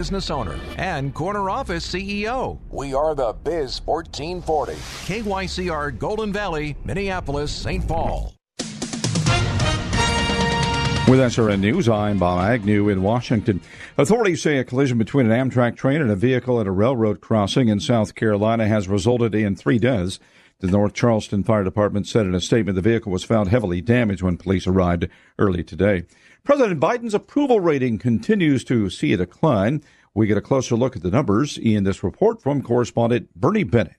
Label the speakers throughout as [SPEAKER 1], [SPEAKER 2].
[SPEAKER 1] Business owner and corner office CEO.
[SPEAKER 2] We are the Biz 1440.
[SPEAKER 1] KYCR Golden Valley, Minneapolis, St. Paul.
[SPEAKER 3] With SRN News, I'm Bob Agnew in Washington. Authorities say a collision between an Amtrak train and a vehicle at a railroad crossing in South Carolina has resulted in three deaths. The North Charleston Fire Department said in a statement the vehicle was found heavily damaged when police arrived early today. President Biden's approval rating continues to see a decline. We get a closer look at the numbers in this report from correspondent Bernie Bennett.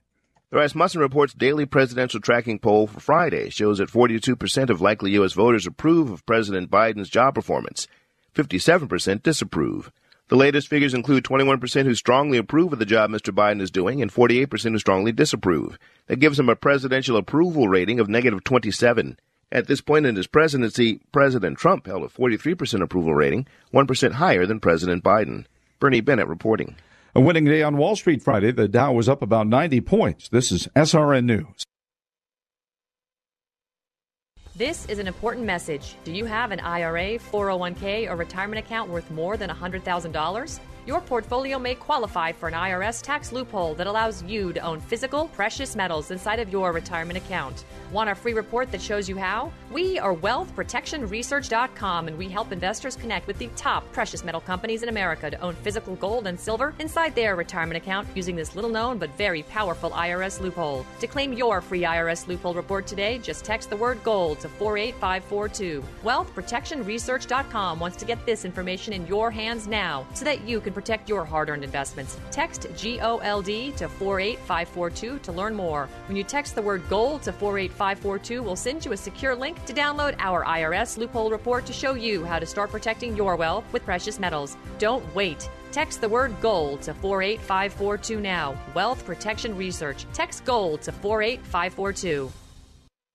[SPEAKER 4] The Rasmussen Report's daily presidential tracking poll for Friday shows that 42% of likely U.S. voters approve of President Biden's job performance, 57% disapprove. The latest figures include 21% who strongly approve of the job Mr. Biden is doing and 48% who strongly disapprove. That gives him a presidential approval rating of negative 27. At this point in his presidency, President Trump held a 43% approval rating, 1% higher than President Biden. Bernie Bennett reporting.
[SPEAKER 3] A winning day on Wall Street Friday. The Dow was up about 90 points. This is SRN News.
[SPEAKER 5] This is an important message. Do you have an IRA, 401k, or retirement account worth more than $100,000? Your portfolio may qualify for an IRS tax loophole that allows you to own physical, precious metals inside of your retirement account. Want a free report that shows you how? We are wealthprotectionresearch.com and we help investors connect with the top precious metal companies in America to own physical gold and silver inside their retirement account using this little known but very powerful IRS loophole. To claim your free IRS loophole report today, just text the word gold to 48542. Wealthprotectionresearch.com wants to get this information in your hands now so that you can protect your hard earned investments. Text GOLD to 48542 to learn more. When you text the word gold to 48542, we'll send you a secure link to download our IRS loophole report to show you how to start protecting your wealth with precious metals. Don't wait. Text the word GOLD to 48542 now. Wealth Protection Research. Text GOLD to 48542.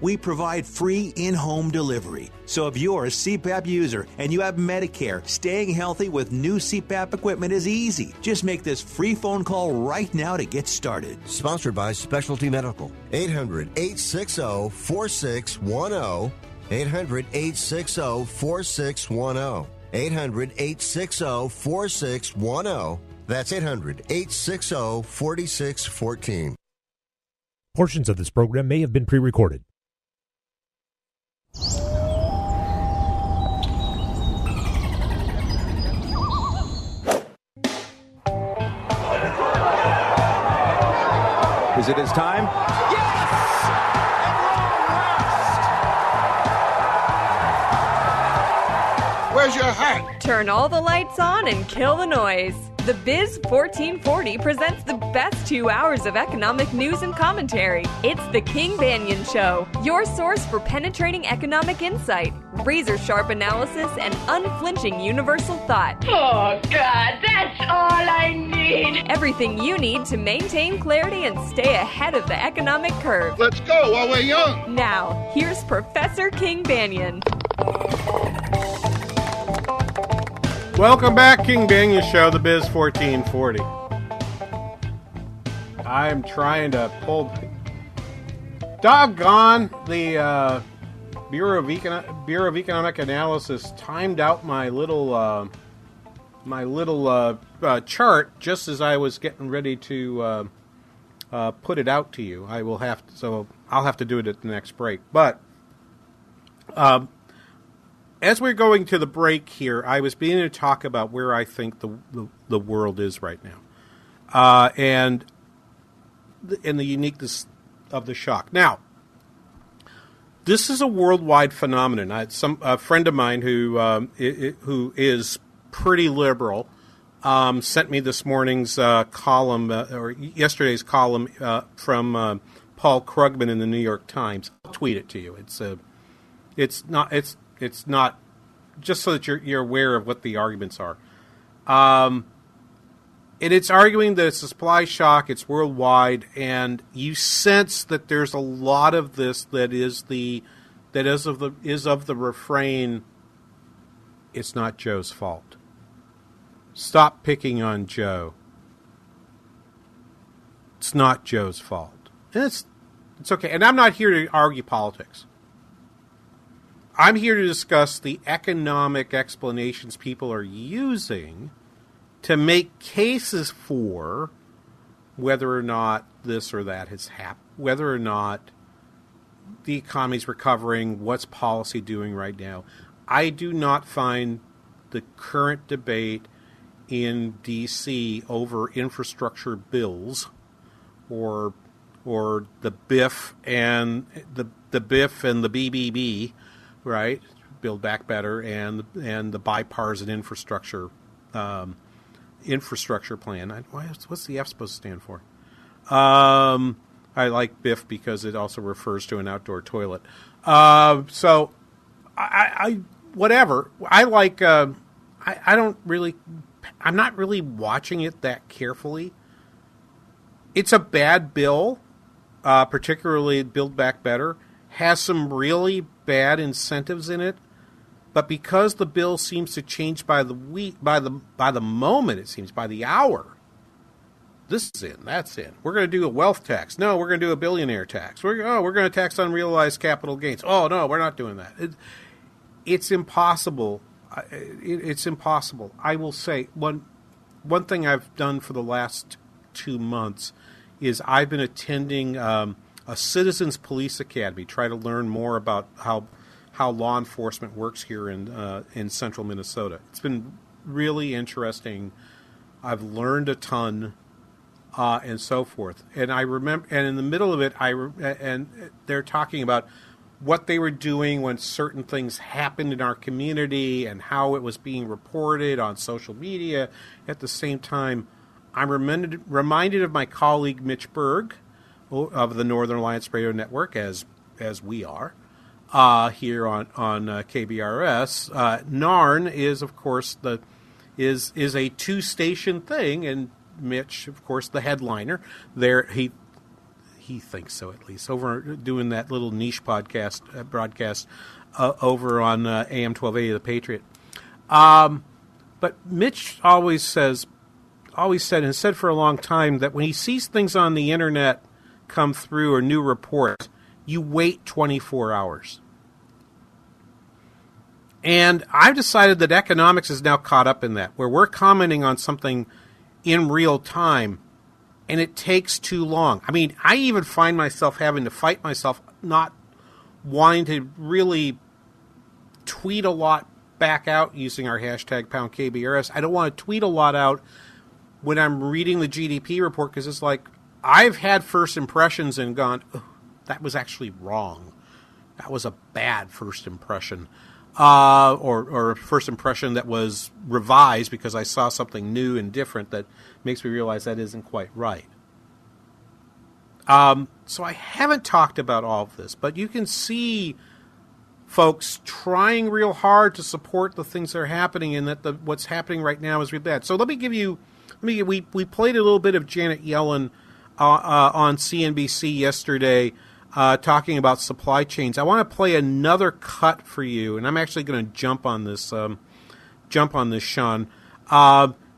[SPEAKER 6] We provide free in home delivery. So if you're a CPAP user and you have Medicare, staying healthy with new CPAP equipment is easy. Just make this free phone call right now to get started.
[SPEAKER 7] Sponsored by Specialty Medical. 800 860 4610. 800 860 4610. 800 860 4610. That's 800 860 4614.
[SPEAKER 8] Portions of this program may have been pre recorded.
[SPEAKER 9] Is it his time?
[SPEAKER 10] Where's your hat?
[SPEAKER 11] Turn all the lights on and kill the noise. The Biz 1440 presents the best two hours of economic news and commentary. It's the King Banaian Show, your source for penetrating economic insight, razor sharp analysis, and unflinching universal thought.
[SPEAKER 12] Oh, God, that's all I need.
[SPEAKER 11] Everything you need to maintain clarity and stay ahead of the economic curve.
[SPEAKER 10] Let's go while we're young.
[SPEAKER 11] Now, here's Professor King Banaian.
[SPEAKER 13] Welcome back, King Banaian Show, the Biz 1440. I'm trying to pull. Doggone the uh, Bureau of Econo- Bureau of Economic Analysis timed out my little uh, my little uh, uh chart just as I was getting ready to uh, uh, put it out to you. I will have to, so I'll have to do it at the next break. But um, as we're going to the break here, I was beginning to talk about where I think the the, the world is right now, uh, and and the uniqueness of the shock. Now, this is a worldwide phenomenon. I, some a friend of mine who um, who is pretty liberal um, sent me this morning's uh, column uh, or yesterday's column uh, from uh, Paul Krugman in the New York Times. I'll tweet it to you. It's a, it's not it's it's not just so that you're you're aware of what the arguments are. Um, and it's arguing that it's a supply shock, it's worldwide, and you sense that there's a lot of this that is the that is of the is of the refrain. It's not Joe's fault. Stop picking on Joe. It's not Joe's fault. And it's it's okay. And I'm not here to argue politics. I'm here to discuss the economic explanations people are using to make cases for whether or not this or that has happened, whether or not the economy's recovering, what's policy doing right now. I do not find the current debate in DC over infrastructure bills or or the BIF and the the BIF and the BBB, right? Build Back Better and and the bipartisan infrastructure um, infrastructure plan. I, what's the F supposed to stand for? Um, I like BIF because it also refers to an outdoor toilet. Uh, so, I, I, whatever. I like. Uh, I, I don't really. I'm not really watching it that carefully. It's a bad bill, uh, particularly Build Back Better. Has some really bad incentives in it but because the bill seems to change by the week, by the by the moment, it seems by the hour. This is in, that's in. We're going to do a wealth tax. No, we're going to do a billionaire tax. We're oh, we're going to tax unrealized capital gains. Oh no, we're not doing that. It, it's impossible. It, it's impossible. I will say one one thing I've done for the last two months is I've been attending um, a citizens police academy, try to learn more about how how law enforcement works here in uh, in central Minnesota. It's been really interesting. I've learned a ton, uh, and so forth. And I remember, and in the middle of it, I re- and they're talking about what they were doing when certain things happened in our community and how it was being reported on social media. At the same time, I'm reminded reminded of my colleague Mitch Berg of the Northern Alliance Radio Network, as as we are uh, here on on uh, KBRS. Uh, Narn is, of course, the is is a two station thing, and Mitch, of course, the headliner. There, he he thinks so at least. Over doing that little niche podcast uh, broadcast uh, over on uh, AM twelve eighty, the Patriot. Um, but Mitch always says, always said, and said for a long time that when he sees things on the internet come through or new reports you wait 24 hours. And I've decided that economics is now caught up in that, where we're commenting on something in real time and it takes too long. I mean, I even find myself having to fight myself not wanting to really tweet a lot back out using our hashtag pound KBRS. I don't want to tweet a lot out when I'm reading the GDP report because it's like I've had first impressions and gone, that was actually wrong. That was a bad first impression. Uh, or, or first impression that was revised because I saw something new and different that makes me realize that isn't quite right. Um, so I haven't talked about all of this, but you can see folks trying real hard to support the things that are happening, and that the, what's happening right now is really bad. So let me give you, let me we we played a little bit of Janet Yellen uh, uh, on CNBC yesterday uh, talking about supply chains. I want to play another cut for you, and I'm actually going to jump on this. Um, jump on this, Sean.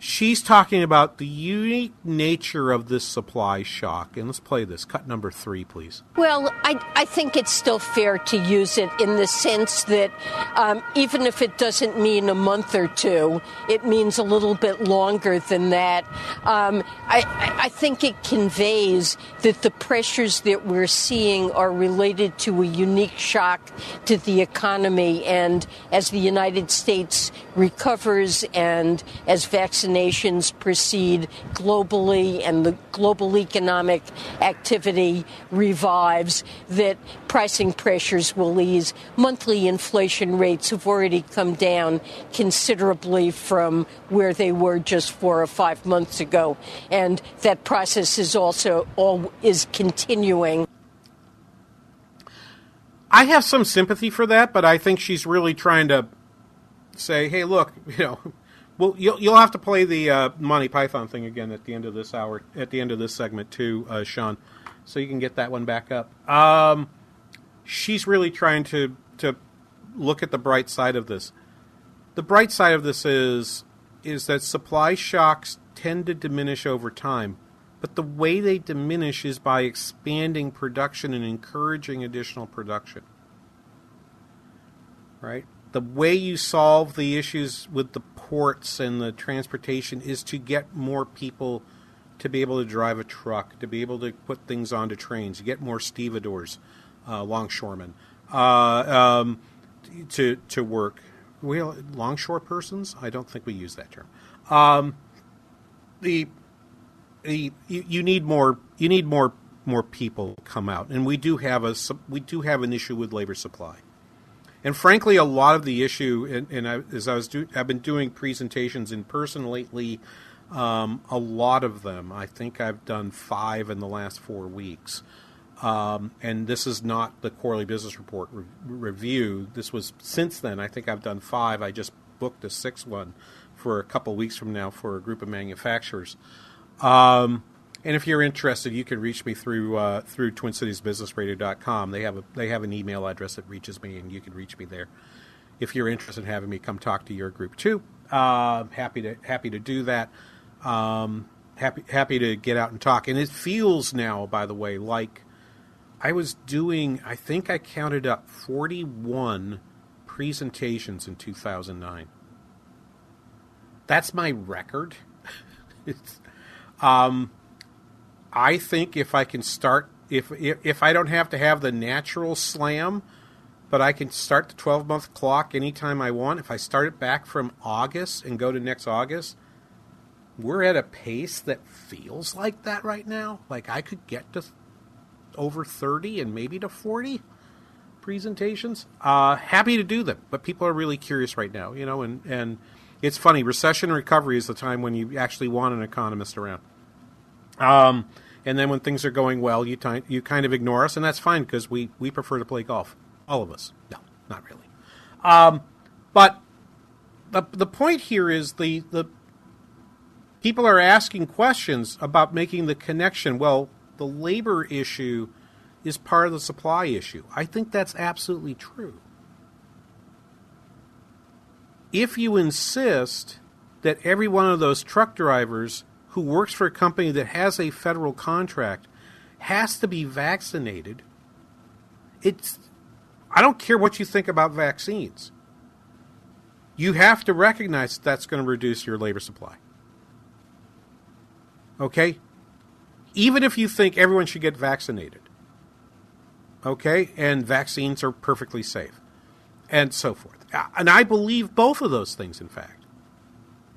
[SPEAKER 13] She's talking about the unique nature of this supply shock. And let's play this. Cut number three, please.
[SPEAKER 14] Well, I, I think it's still fair to use it in the sense that um, even if it doesn't mean a month or two, it means a little bit longer than that. Um, I, I think it conveys that the pressures that we're seeing are related to a unique shock to the economy. And as the United States recovers and as vaccinations vaccinations proceed globally and the global economic activity revives, that pricing pressures will ease. Monthly inflation rates have already come down considerably from where they were just four or five months ago, and that process is also all is continuing.
[SPEAKER 13] I have some sympathy for that, but I think she's really trying to say, "Hey, look, you know, well, you'll you'll have to play the uh, Monty Python thing again at the end of this hour, at the end of this segment too, uh, Sean, so you can get that one back up. Um, she's really trying to to look at the bright side of this. The bright side of this is is that supply shocks tend to diminish over time, but the way they diminish is by expanding production and encouraging additional production. Right? The way you solve the issues with the ports and the transportation is to get more people to be able to drive a truck, to be able to put things onto trains, to get more stevedores, uh, longshoremen, uh, um, to to work. We longshore persons? I don't think we use that term. Um, the the you, you need more you need more more people come out, and we do have a we do have an issue with labor supply. And frankly, a lot of the issue, and, and I, as I was do, I've been doing presentations in person lately. Um, a lot of them, I think I've done five in the last four weeks. Um, and this is not the quarterly business report re- review. This was since then. I think I've done five. I just booked a sixth one for a couple weeks from now for a group of manufacturers. Um, and if you're interested, you can reach me through uh, through TwinCitiesBusinessRadio.com. They have a they have an email address that reaches me, and you can reach me there. If you're interested in having me come talk to your group too, uh, happy to happy to do that. Um, happy happy to get out and talk. And it feels now, by the way, like I was doing. I think I counted up 41 presentations in 2009. That's my record. um, I think if I can start, if, if, if I don't have to have the natural slam, but I can start the 12 month clock anytime I want. If I start it back from August and go to next August, we're at a pace that feels like that right now. Like I could get to over 30 and maybe to 40 presentations. Uh, happy to do them, but people are really curious right now, you know, and, and it's funny. Recession recovery is the time when you actually want an economist around. Um, and then when things are going well, you t- you kind of ignore us, and that's fine because we, we prefer to play golf. All of us. No, not really. Um, but the the point here is the the people are asking questions about making the connection. Well, the labor issue is part of the supply issue. I think that's absolutely true. If you insist that every one of those truck drivers who works for a company that has a federal contract has to be vaccinated. It's I don't care what you think about vaccines. You have to recognize that that's going to reduce your labor supply. Okay? Even if you think everyone should get vaccinated. Okay? And vaccines are perfectly safe. And so forth. And I believe both of those things, in fact.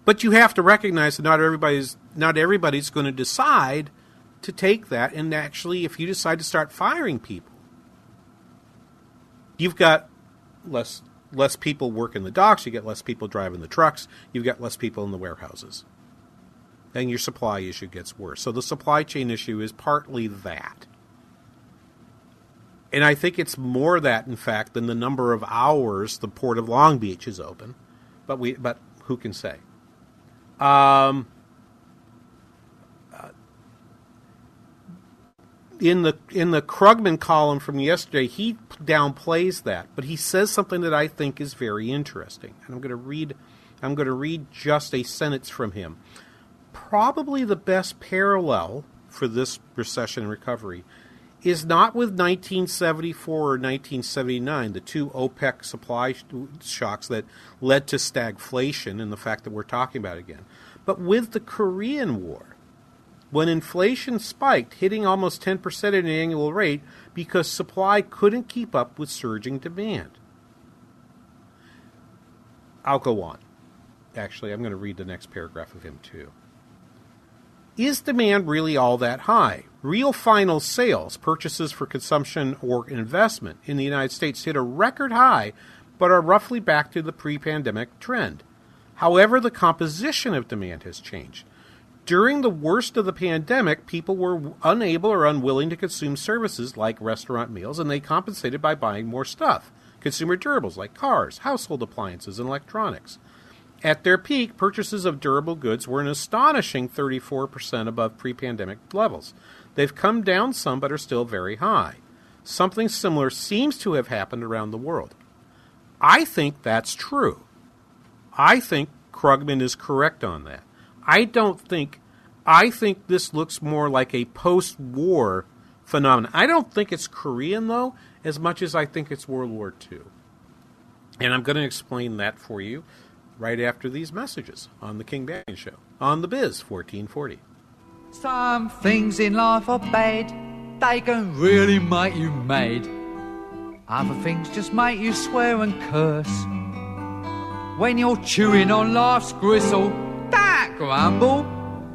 [SPEAKER 13] But you have to recognize that not everybody's not everybody's going to decide to take that and actually if you decide to start firing people you've got less less people working the docks, you get less people driving the trucks, you've got less people in the warehouses. And your supply issue gets worse. So the supply chain issue is partly that. And I think it's more that in fact than the number of hours the port of Long Beach is open. But we but who can say? Um, in the in the Krugman column from yesterday, he downplays that, but he says something that I think is very interesting. And I'm going to read I'm going to read just a sentence from him. Probably the best parallel for this recession recovery is not with 1974 or 1979, the two OPEC supply shocks that led to stagflation and the fact that we're talking about again, but with the Korean War, when inflation spiked, hitting almost 10% at an annual rate because supply couldn't keep up with surging demand. I'll go on. Actually, I'm going to read the next paragraph of him too. Is demand really all that high? Real final sales, purchases for consumption or investment in the United States hit a record high, but are roughly back to the pre pandemic trend. However, the composition of demand has changed. During the worst of the pandemic, people were unable or unwilling to consume services like restaurant meals, and they compensated by buying more stuff consumer durables like cars, household appliances, and electronics. At their peak, purchases of durable goods were an astonishing 34% above pre pandemic levels. They've come down some, but are still very high. Something similar seems to have happened around the world. I think that's true. I think Krugman is correct on that. I don't think, I think this looks more like a post war phenomenon. I don't think it's Korean, though, as much as I think it's World War II. And I'm going to explain that for you right after these messages on the King Banaian Show on the Biz 1440.
[SPEAKER 15] Some things in life are bad, they can really make you mad. Other things just make you swear and curse. When you're chewing on life's gristle, don't grumble,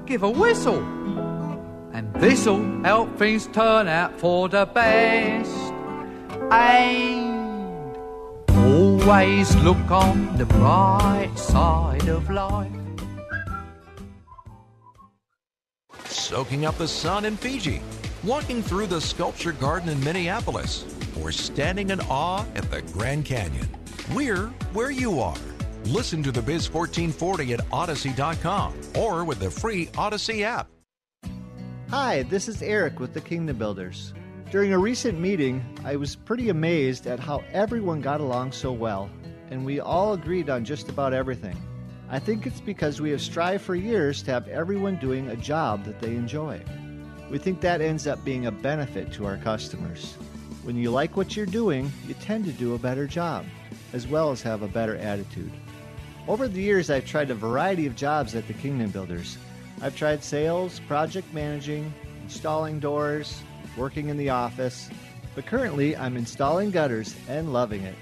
[SPEAKER 15] give a whistle. And this'll help things turn out for the best. And always look on the bright side of life.
[SPEAKER 1] Soaking up the sun in Fiji, walking through the sculpture garden in Minneapolis, or standing in awe at the Grand Canyon. We're where you are. Listen to the Biz 1440 at Odyssey.com or with the free Odyssey app.
[SPEAKER 16] Hi, this is Eric with the Kingdom Builders. During a recent meeting, I was pretty amazed at how everyone got along so well, and we all agreed on just about everything. I think it's because we have strived for years to have everyone doing a job that they enjoy. We think that ends up being a benefit to our customers. When you like what you're doing, you tend to do a better job, as well as have a better attitude. Over the years, I've tried a variety of jobs at the Kingdom Builders. I've tried sales, project managing, installing doors, working in the office, but currently I'm installing gutters and loving it.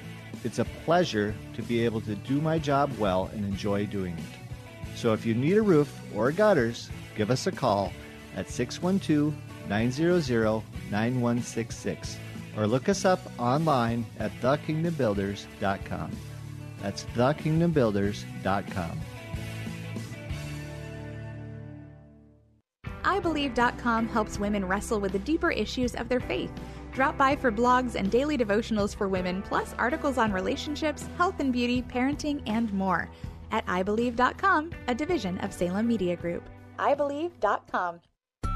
[SPEAKER 16] It's a pleasure to be able to do my job well and enjoy doing it. So if you need a roof or gutters, give us a call at 612 900 9166 or look us up online at thekingdombuilders.com. That's thekingdombuilders.com.
[SPEAKER 17] iBelieve.com helps women wrestle with the deeper issues of their faith. Drop by for blogs and daily devotionals for women, plus articles on relationships, health and beauty, parenting, and more. At iBelieve.com, a division of Salem Media Group. iBelieve.com.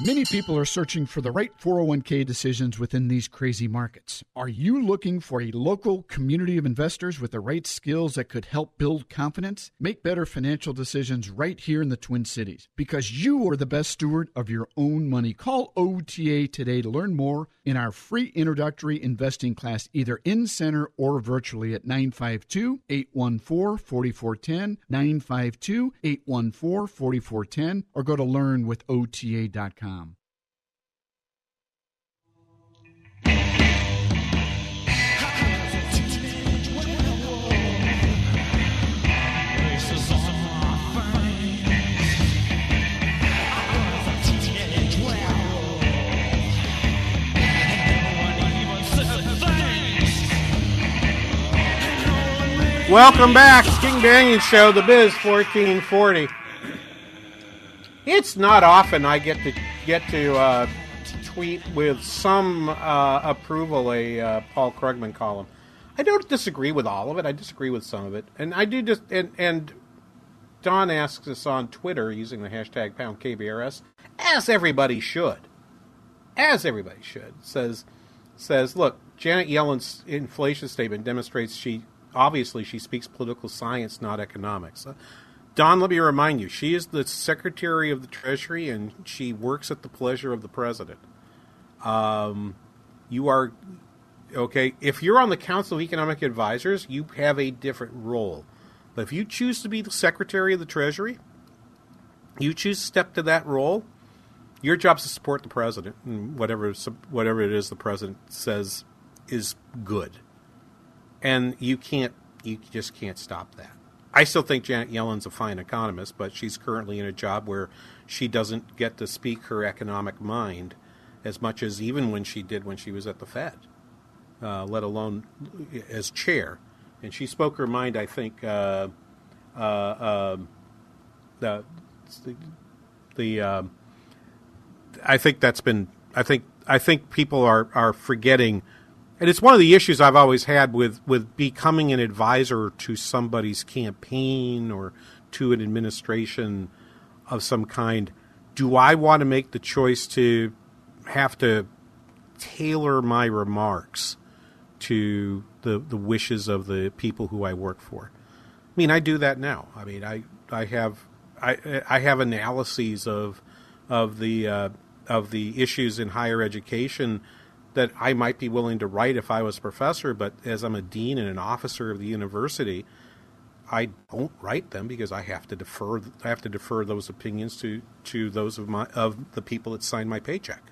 [SPEAKER 18] Many people are searching for the right 401k decisions within these crazy markets. Are you looking for a local community of investors with the right skills that could help build confidence? Make better financial decisions right here in the Twin Cities because you are the best steward of your own money. Call OTA today to learn more in our free introductory investing class, either in center or virtually at 952 814 4410, 952 814 4410, or go to learnwithota.com.
[SPEAKER 13] Welcome back, King Banaian Show, The Biz 1440. It's not often I get to get to uh, tweet with some uh, approval a uh, Paul Krugman column. I don't disagree with all of it. I disagree with some of it, and I do just and and Don asks us on Twitter using the hashtag pound KBRS, as everybody should, as everybody should says says look, Janet Yellen's inflation statement demonstrates she obviously she speaks political science, not economics. Don, let me remind you, she is the Secretary of the Treasury and she works at the pleasure of the President. Um, you are, okay, if you're on the Council of Economic Advisors, you have a different role. But if you choose to be the Secretary of the Treasury, you choose to step to that role, your job is to support the President and whatever, whatever it is the President says is good. And you can't, you just can't stop that. I still think Janet Yellen's a fine economist, but she's currently in a job where she doesn't get to speak her economic mind as much as even when she did when she was at the Fed, uh, let alone as chair. And she spoke her mind, I think, uh, uh, um, the, the uh, I think that's been, I think, I think people are, are forgetting and it's one of the issues I've always had with, with becoming an advisor to somebody's campaign or to an administration of some kind. Do I want to make the choice to have to tailor my remarks to the, the wishes of the people who I work for? I mean, I do that now. I mean, I, I have I, I have analyses of of the uh, of the issues in higher education that I might be willing to write if I was a professor, but as I'm a dean and an officer of the university, I don't write them because I have to defer. I have to defer those opinions to, to those of my of the people that sign my paycheck,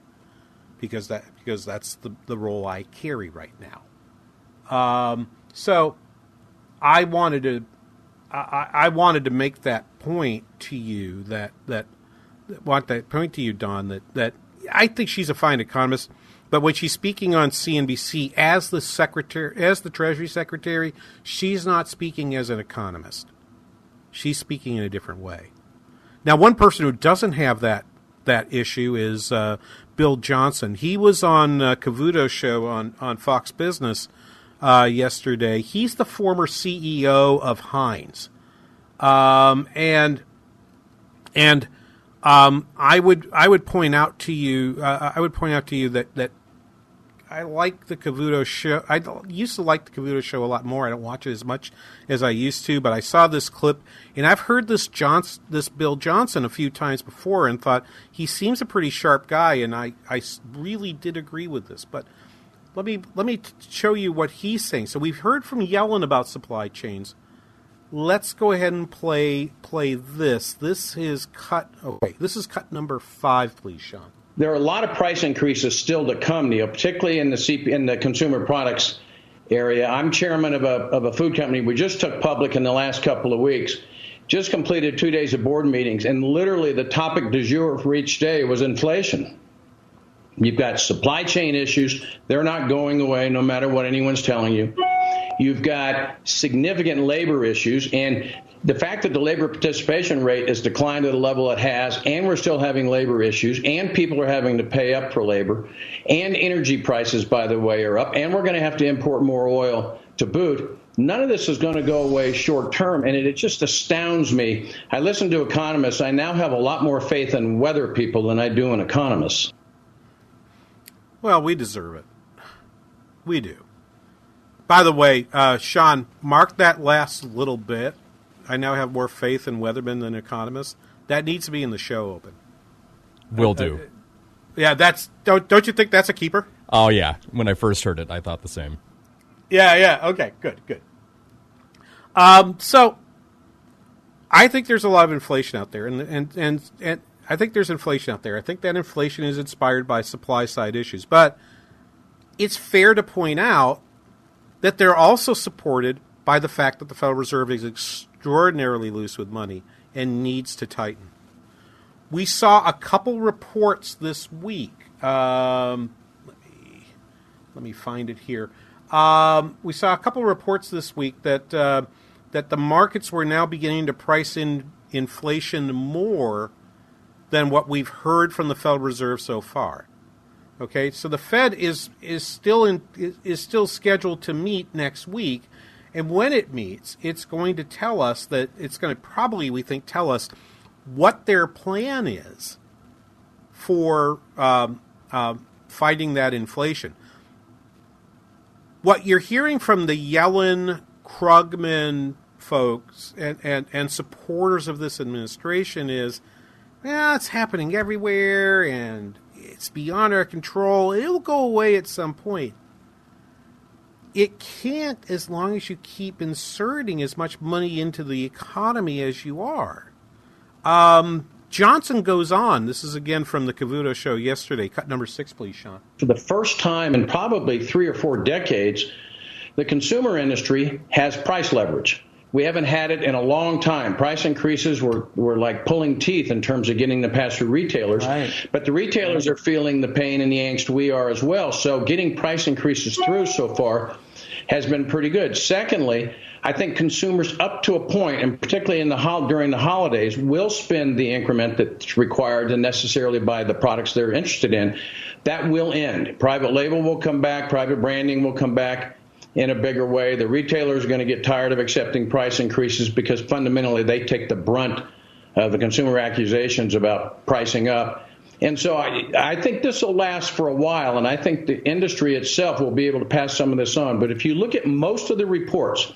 [SPEAKER 13] because that because that's the the role I carry right now. Um, so, I wanted to I, I wanted to make that point to you that that want that point to you, Don. That that I think she's a fine economist. But when she's speaking on CNBC as the secretary, as the Treasury Secretary, she's not speaking as an economist. She's speaking in a different way. Now, one person who doesn't have that that issue is uh, Bill Johnson. He was on uh, Cavuto show on on Fox Business uh, yesterday. He's the former CEO of Heinz, um, and and um, I would I would point out to you uh, I would point out to you that that I like the Cavuto show. I used to like the Cavuto show a lot more. I don't watch it as much as I used to, but I saw this clip, and I've heard this Johnson, this Bill Johnson a few times before, and thought he seems a pretty sharp guy, and I, I really did agree with this. But let me let me show you what he's saying. So we've heard from Yellen about supply chains. Let's go ahead and play play this. This is cut. Okay, this is cut number five, please, Sean
[SPEAKER 19] there are a lot of price increases still to come, Neil, particularly in the CP, in the consumer products area. I'm chairman of a of a food company we just took public in the last couple of weeks. Just completed two days of board meetings, and literally the topic du jour for each day was inflation. You've got supply chain issues; they're not going away, no matter what anyone's telling you. You've got significant labor issues, and the fact that the labor participation rate has declined to the level it has, and we're still having labor issues, and people are having to pay up for labor, and energy prices, by the way, are up, and we're going to have to import more oil to boot. None of this is going to go away short term, and it, it, just astounds me. I listen to economists. I now have a lot more faith in weather people than I do in economists.
[SPEAKER 13] Well, we deserve it. We do. By the way, uh, Sean, mark that last little bit. I now have more faith in weathermen than economists. That needs to be in the show open.
[SPEAKER 20] Will do.
[SPEAKER 13] Uh, yeah, that's don't don't you think that's a keeper?
[SPEAKER 20] Oh yeah. When I first heard it, I thought the same.
[SPEAKER 13] Yeah, yeah. Okay, good, good. Um, so I think there's a lot of inflation out there, and and and and I think there's inflation out there. I think that inflation is inspired by supply side issues, but it's fair to point out that they're also supported by the fact that the Federal Reserve is extraordinarily loose with money and needs to tighten. We saw a couple reports this week. Um, let me let me find it here. Um, we saw a couple reports this week that uh, that the markets were now beginning to price in inflation more than what we've heard from the Federal Reserve so far. Okay, so the Fed is is still in is still scheduled to meet next week, and when it meets, it's going to tell us that it's going to probably we think tell us what their plan is for um, uh, fighting that inflation. What you're hearing from the Yellen, Krugman folks and, and, and supporters of this administration is, yeah, it's happening everywhere and it's beyond our control. It'll go away at some point. It can't as long as you keep inserting as much money into the economy as you are. Um, Johnson goes on. This is again from the Cavuto show yesterday. Cut number six, please, Sean.
[SPEAKER 19] For the first time in probably three or four decades, the consumer industry has price leverage. We haven't had it in a long time. Price increases were, were like pulling teeth in terms of getting them past the retailers. Right. But the retailers are feeling the pain and the angst we are as well. So getting price increases through so far has been pretty good. Secondly, I think consumers up to a point, and particularly in the during the holidays, will spend the increment that's required and necessarily buy the products they're interested in. That will end. Private label will come back. Private branding will come back in a bigger way. The retailer is going to get tired of accepting price increases because fundamentally they take the brunt of the consumer accusations about pricing up. And so I, I think this will last for a while, and I think the industry itself will be able to pass some of this on. But if you look at most of the reports,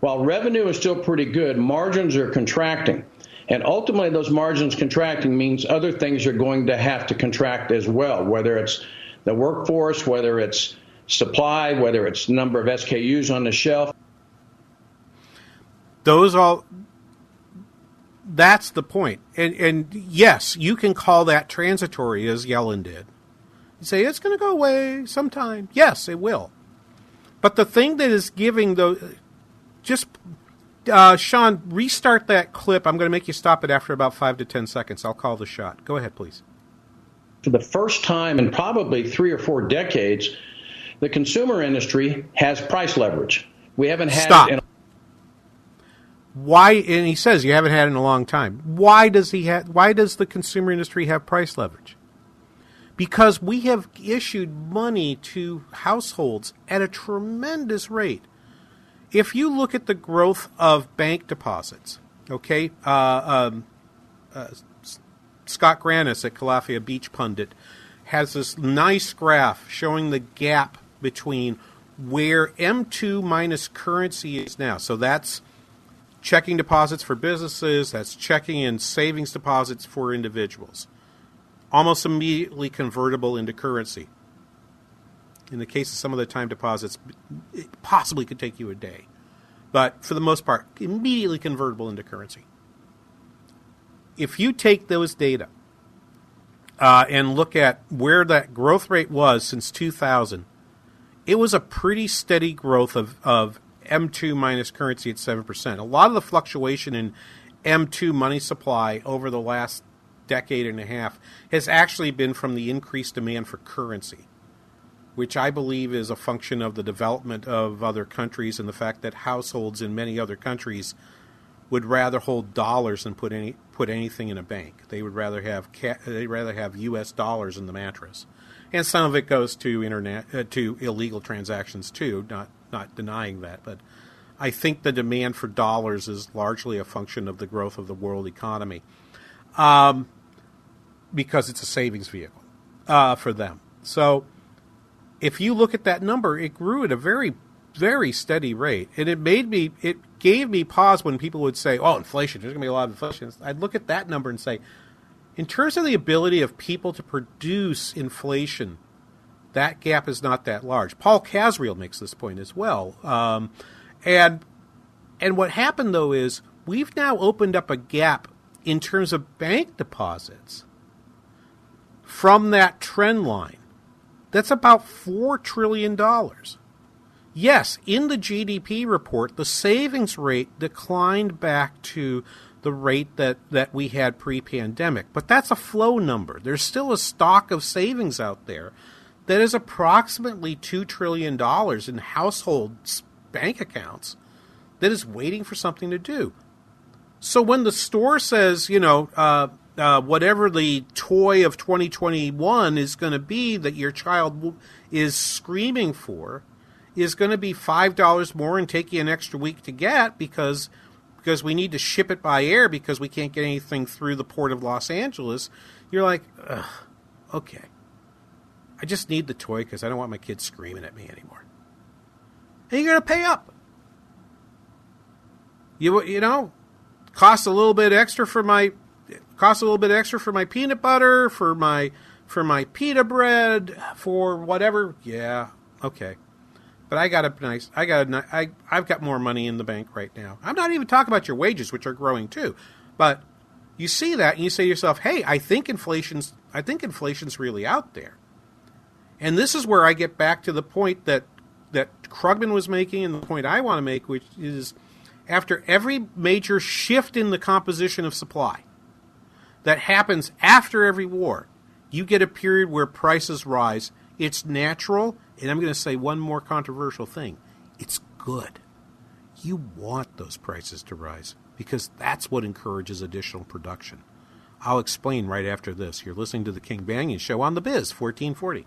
[SPEAKER 19] while revenue is still pretty good, margins are contracting. And ultimately, those margins contracting means other things are going to have to contract as well, whether it's the workforce, whether it's supply, whether it's number of SKUs on the shelf.
[SPEAKER 13] Those all that's the point. And and yes, you can call that transitory as Yellen did. You say it's going to go away sometime. Yes, it will. But the thing that is giving the just uh, Sean, restart that clip. I'm going to make you stop it after about five to ten seconds. I'll call the shot. Go ahead, please.
[SPEAKER 19] For the first time in probably three or four decades, the consumer industry has price leverage. We haven't had
[SPEAKER 13] Stop. why and he says you haven't had it in a long time. Why does he have why does the consumer industry have price leverage? Because we have issued money to households at a tremendous rate. If you look at the growth of bank deposits, okay, uh, um, uh, Scott Grannis at Calafia Beach Pundit has this nice graph showing the gap between where M2 minus currency is now. So that's checking deposits for businesses, that's checking and savings deposits for individuals. Almost immediately convertible into currency. In the case of some of the time deposits, it possibly could take you a day. But for the most part, immediately convertible into currency. If you take those data uh, and look at where that growth rate was since 2000, it was a pretty steady growth of, of M2 minus currency at 7%. A lot of the fluctuation in M2 money supply over the last decade and a half has actually been from the increased demand for currency, which I believe is a function of the development of other countries and the fact that households in many other countries would rather hold dollars than put any put anything in a bank. They would rather have ca- they rather have U.S. dollars in the mattress, and some of it goes to internet uh, to illegal transactions too. Not not denying that, but I think the demand for dollars is largely a function of the growth of the world economy, um, because it's a savings vehicle uh, for them. So, if you look at that number, it grew at a very, very steady rate, and it made me, it gave me pause when people would say, "Oh, inflation! There's going to be a lot of inflation." I'd look at that number and say, in terms of the ability of people to produce inflation, that gap is not that large. Paul Kasriel makes this point as well. Um, and and what happened though is we've now opened up a gap in terms of bank deposits from that trend line. That's about four trillion dollars. Yes, in the GDP report, the savings rate declined back to the rate that, that we had pre pandemic. But that's a flow number. There's still a stock of savings out there that is approximately $2 trillion in household bank accounts that is waiting for something to do. So when the store says, you know, uh, uh, whatever the toy of 2021 is going to be that your child is screaming for, is going to be $5 more and take you an extra week to get because because we need to ship it by air because we can't get anything through the port of Los Angeles, you're like, okay. I just need the toy because I don't want my kids screaming at me anymore. And you're going to pay up. You you know, cost a little bit extra for my cost a little bit extra for my peanut butter, for my for my pita bread, for whatever. Yeah, okay. But I got a nice, I got a, I, I've got more money in the bank right now. I'm not even talking about your wages, which are growing too. But you see that and you say to yourself, hey, I think inflation's, I think inflation's really out there. And this is where I get back to the point that, that Krugman was making and the point I want to make, which is after every major shift in the composition of supply that happens after every war, you get a period where prices rise. It's natural and I'm going to say one more controversial thing it's good. You want those prices to rise because that's what encourages additional production. I'll explain right after this. You're listening to the King Banaian Show on the Biz 1440.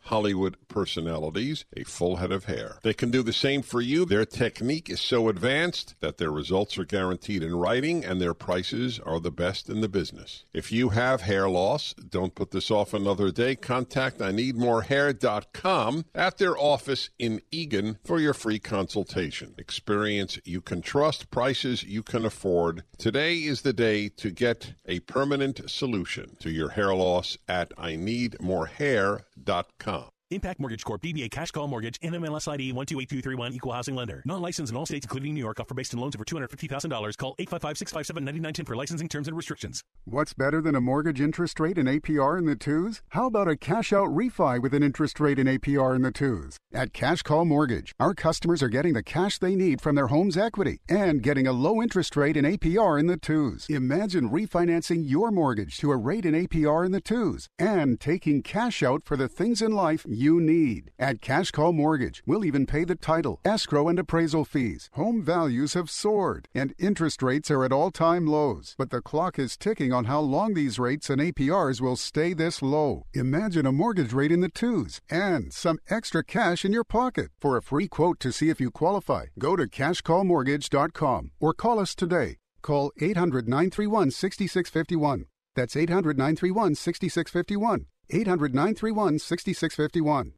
[SPEAKER 21] Hollywood personalities, a full head of hair. They can do the same for you. Their technique is so advanced that their results are guaranteed in writing, and their prices are the best in the business. If you have hair loss, don't put this off another day. Contact I need more hair.com at their office in Eagan for your free consultation. Experience you can trust, prices you can afford. Today is the day to get a permanent solution to your hair loss at I need more hair.com.
[SPEAKER 22] Impact Mortgage Corp. DBA Cash Call Mortgage. NMLS ID 128231. Equal Housing Lender. Non-licensed in all states, including New York. Offer based on loans over $250,000. Call 855-657-9910 for licensing terms and restrictions.
[SPEAKER 23] What's better than a mortgage interest rate and APR in the twos? How about a cash out refi with an interest rate and APR in the twos? At Cash Call Mortgage, our customers are getting the cash they need from their home's equity and getting a low interest rate and APR in the twos. Imagine refinancing your mortgage to a rate and APR in the twos and taking cash out for the things in life you need. At Cash Call Mortgage, we'll even pay the title, escrow, and appraisal fees. Home values have soared and interest rates are at all time lows. But the clock is ticking on how long these rates and APRs will stay this low. Imagine a mortgage rate in the twos and some extra cash in your pocket. For a free quote to see if you qualify, go to cashcallmortgage.com or call us today. Call 800 931 6651. That's 800 931 6651. 800 931 6651.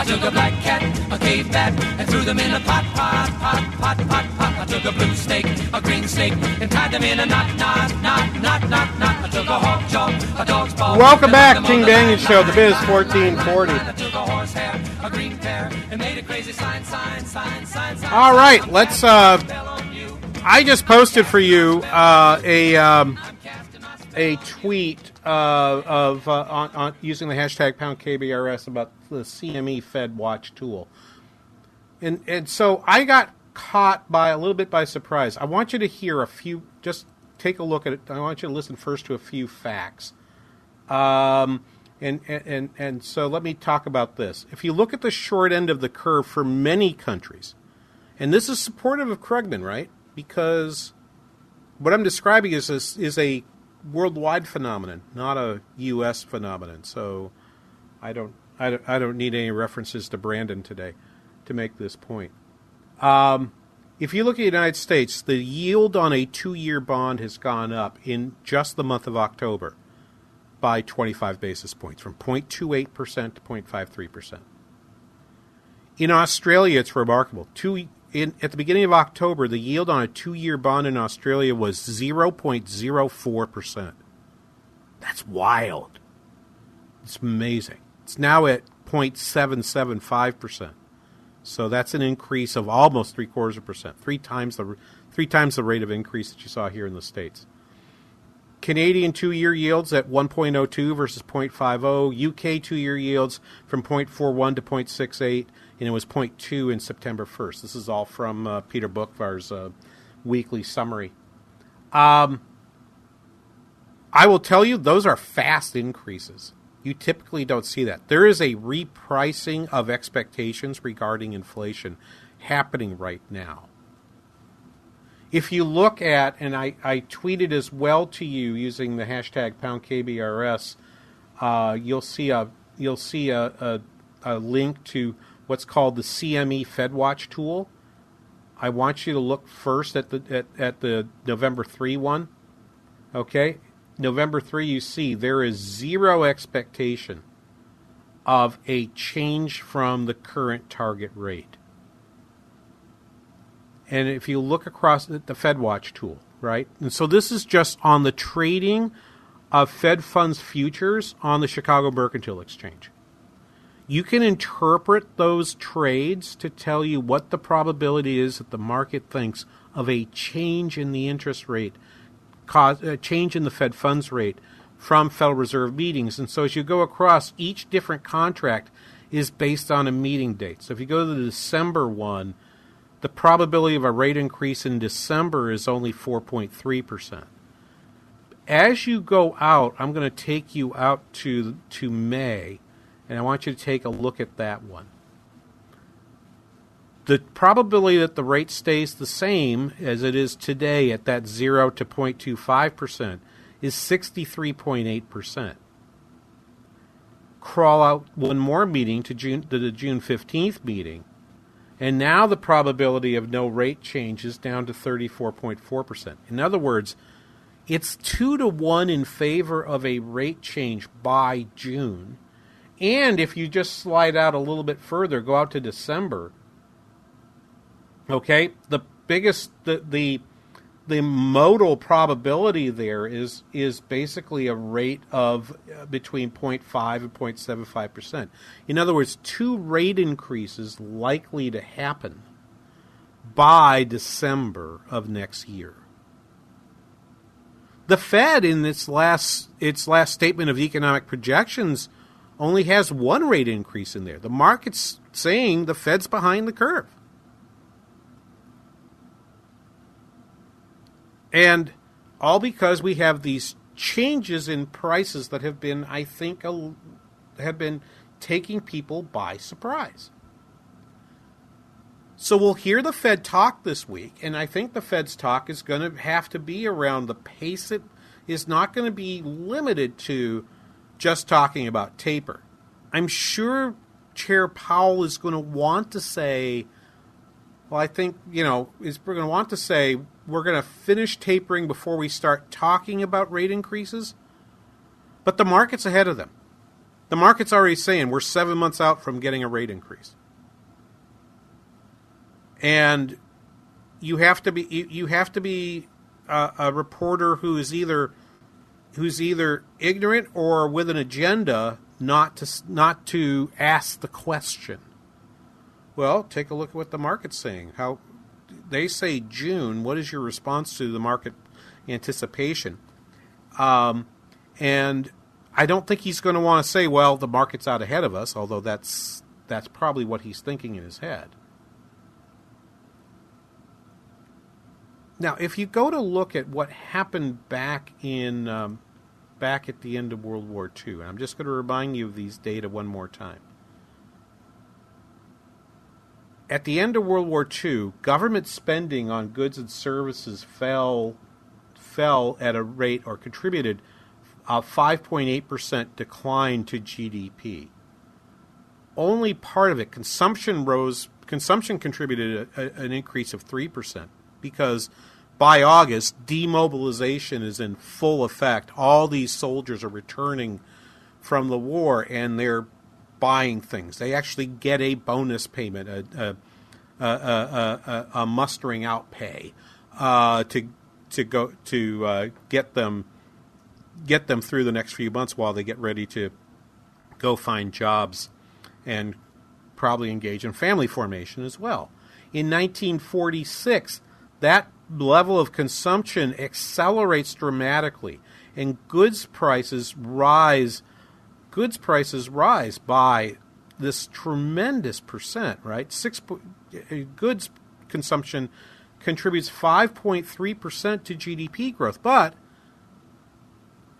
[SPEAKER 24] I took a black cat, a cave bat, and threw them in a pot, pot, pot, pot, pot, pot. I took a blue snake, a green snake, and tied them in a knot, knot, knot, knot, knot, knot. I took a hawk jaw, a dog's paw.
[SPEAKER 13] Welcome back, King Banaian Show, the Biz 1440.
[SPEAKER 24] I took a horsehair, a green pear, and made a crazy sign, sign, sign, sign, sign.
[SPEAKER 13] All right, let's. Uh, I just posted for you uh, a um, a tweet uh, of uh, on, on using the hashtag pound KBRS about the CME Fed Watch tool, and and so I got caught by a little bit by surprise. I want you to hear a few. Just take a look at it. I want you to listen first to a few facts. Um, and, and and so let me talk about this. If you look at the short end of the curve for many countries, and this is supportive of Krugman, right? Because what I'm describing is a, is a worldwide phenomenon, not a U.S. phenomenon. So I don't, I don't I don't need any references to Brandon today to make this point. Um, if you look at the United States, the yield on a two-year bond has gone up in just the month of October by 25 basis points, from 0.28% to 0.53%. In Australia, it's remarkable. Two, in, at the beginning of October, the yield on a two year bond in Australia was 0.04%. That's wild. It's amazing. It's now at 0.775%. So that's an increase of almost three quarters of a percent, three times the three times the rate of increase that you saw here in the states. Canadian two-year yields at 1.02 versus 0.50. UK two-year yields from 0.41 to 0.68, and it was 0.2 in September 1st. This is all from uh, Peter Boockvar's uh, weekly summary. Um, I will tell you, those are fast increases. You typically don't see that. There is a repricing of expectations regarding inflation happening right now. If you look at, and I, I tweeted as well to you using the hashtag PoundKBRS, uh, you'll see a you'll see a, a, a link to what's called the CME FedWatch tool. I want you to look first at the at, at the November three one. Okay, November three, you see there is zero expectation of a change from the current target rate. And if you look across the FedWatch tool, right? And so this is just on the trading of Fed funds futures on the Chicago Mercantile Exchange. You can interpret those trades to tell you what the probability is that the market thinks of a change in the interest rate, cause, a change in the Fed funds rate from Federal Reserve meetings. And so as you go across, each different contract is based on a meeting date. So if you go to the December one, the probability of a rate increase in December is only 4.3%. As you go out, I'm going to take you out to, to May, and I want you to take a look at that one. The probability that the rate stays the same as it is today at that 0 to 0.25% is 63.8%. Crawl out one more meeting to, June, to the June 15th meeting, and now the probability of no rate change is down to 34.4%. In other words, it's 2 to 1 in favor of a rate change by June. And if you just slide out a little bit further, go out to December, okay, the biggest, the, the, the modal probability there is is basically a rate of uh, between 0.5 and 0.75 percent. In other words, two rate increases likely to happen by December of next year. The Fed, in its last its last statement of economic projections, only has one rate increase in there. The market's saying the Fed's behind the curve. And all because we have these changes in prices that have been, I think, a, have been taking people by surprise. So we'll hear the Fed talk this week, and I think the Fed's talk is going to have to be around the pace. It is not going to be limited to just talking about taper. I'm sure Chair Powell is going to want to say, well, I think, you know, is we're going to want to say we're going to finish tapering before we start talking about rate increases. But the market's ahead of them. The market's already saying we're seven months out from getting a rate increase. And you have to be you have to be a, a reporter who is either who's either ignorant or with an agenda not to not to ask the question. Well, take a look at what the market's saying. How they say June. What is your response to the market anticipation? Um, and I don't think he's going to want to say, "Well, the market's out ahead of us," although that's that's probably what he's thinking in his head. Now, if you go to look at what happened back in um, back at the end of World War II, and I'm just going to remind you of these data one more time. At the end of World War II, government spending on goods and services fell fell at a rate or contributed a 5.8% decline to GDP. Only part of it, consumption rose, consumption contributed a, a, an increase of 3% because by August, demobilization is in full effect. All these soldiers are returning from the war and they're buying things. They actually get a bonus payment, a, a, a, a mustering out pay uh, to to go to uh, get them get them through the next few months while they get ready to go find jobs and probably engage in family formation as well. In 1946, that level of consumption accelerates dramatically and goods prices rise goods prices rise by this tremendous percent, right? Six eh, goods consumption contributes 5.3% to GDP growth, but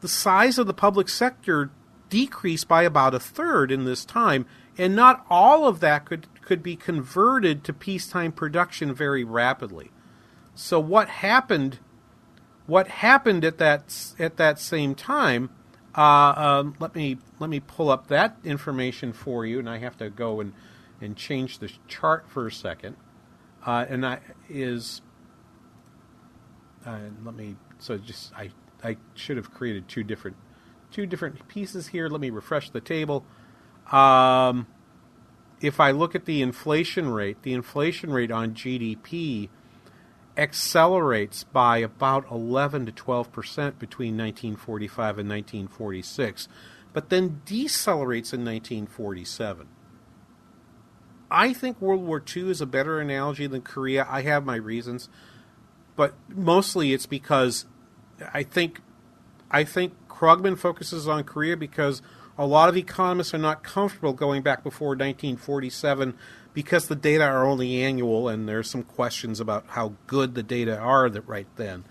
[SPEAKER 13] the size of the public sector decreased by about a third in this time, and not all of that could, could be converted to peacetime production very rapidly. So what happened? What happened at that at that same time? Uh, um, let me let me pull up that information for you, and I have to go and and change the chart for a second. Uh, and that is uh, let me so just I I should have created two different two different pieces here. Let me refresh the table. Um, if I look at the inflation rate, the inflation rate on GDP accelerates by about 11 to 12 percent between 1945 and 1946, but then decelerates in 1947. I think World War II is a better analogy than Korea. I have my reasons, but mostly it's because I think I think Krugman focuses on Korea because a lot of economists are not comfortable going back before 1947 because the data are only annual and there's some questions about how good the data are that right then.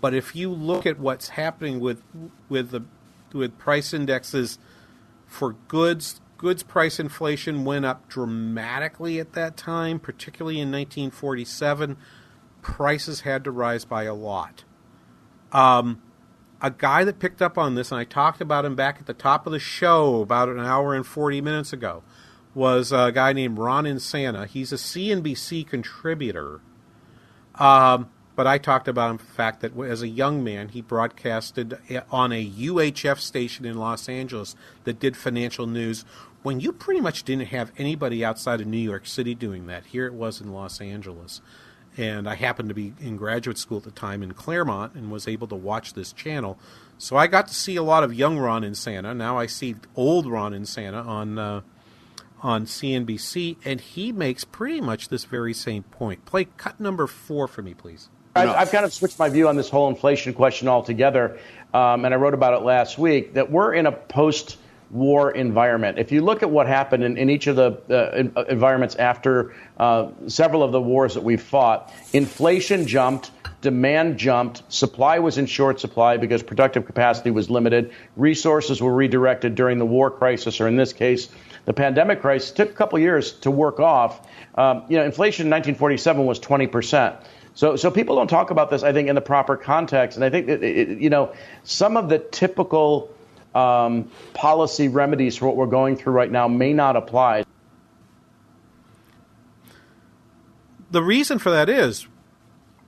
[SPEAKER 13] But if you look at what's happening with with the with price indexes for goods, goods price inflation went up dramatically at that time, particularly in 1947. Prices had to rise by a lot. Um, a guy that picked up on this, and I talked about him back at the top of the show about an hour and 40 minutes ago, was a guy named Ron Insana. He's a CNBC contributor. Um, but I talked about him the fact that as a young man, he broadcasted on a UHF station in Los Angeles that did financial news when you pretty much didn't have anybody outside of New York City doing that. Here it was in Los Angeles. and I happened to be in graduate school at the time in Claremont and was able to watch this channel. So I got to see a lot of young Ron Insana. Now I see old Ron Insana on uh, on CNBC, and he makes pretty much this very same point. Play cut number four for me, please.
[SPEAKER 25] I've, I've kind of switched my view on this whole inflation question altogether, um, and I wrote about it last week. That we're in a post war environment. If you look at what happened in, in each of the uh, environments after uh, several of the wars that we've fought, inflation jumped, demand jumped, supply was in short supply because productive capacity was limited, resources were redirected during the war crisis, or in this case, the pandemic crisis took a couple years to work off. Um, you know, inflation in 1947 was 20 percent. So, so people don't talk about this, I think, in the proper context. And I think, that, it, you know, some of the typical um, policy remedies for what we're going through right now may not apply.
[SPEAKER 13] The reason for that is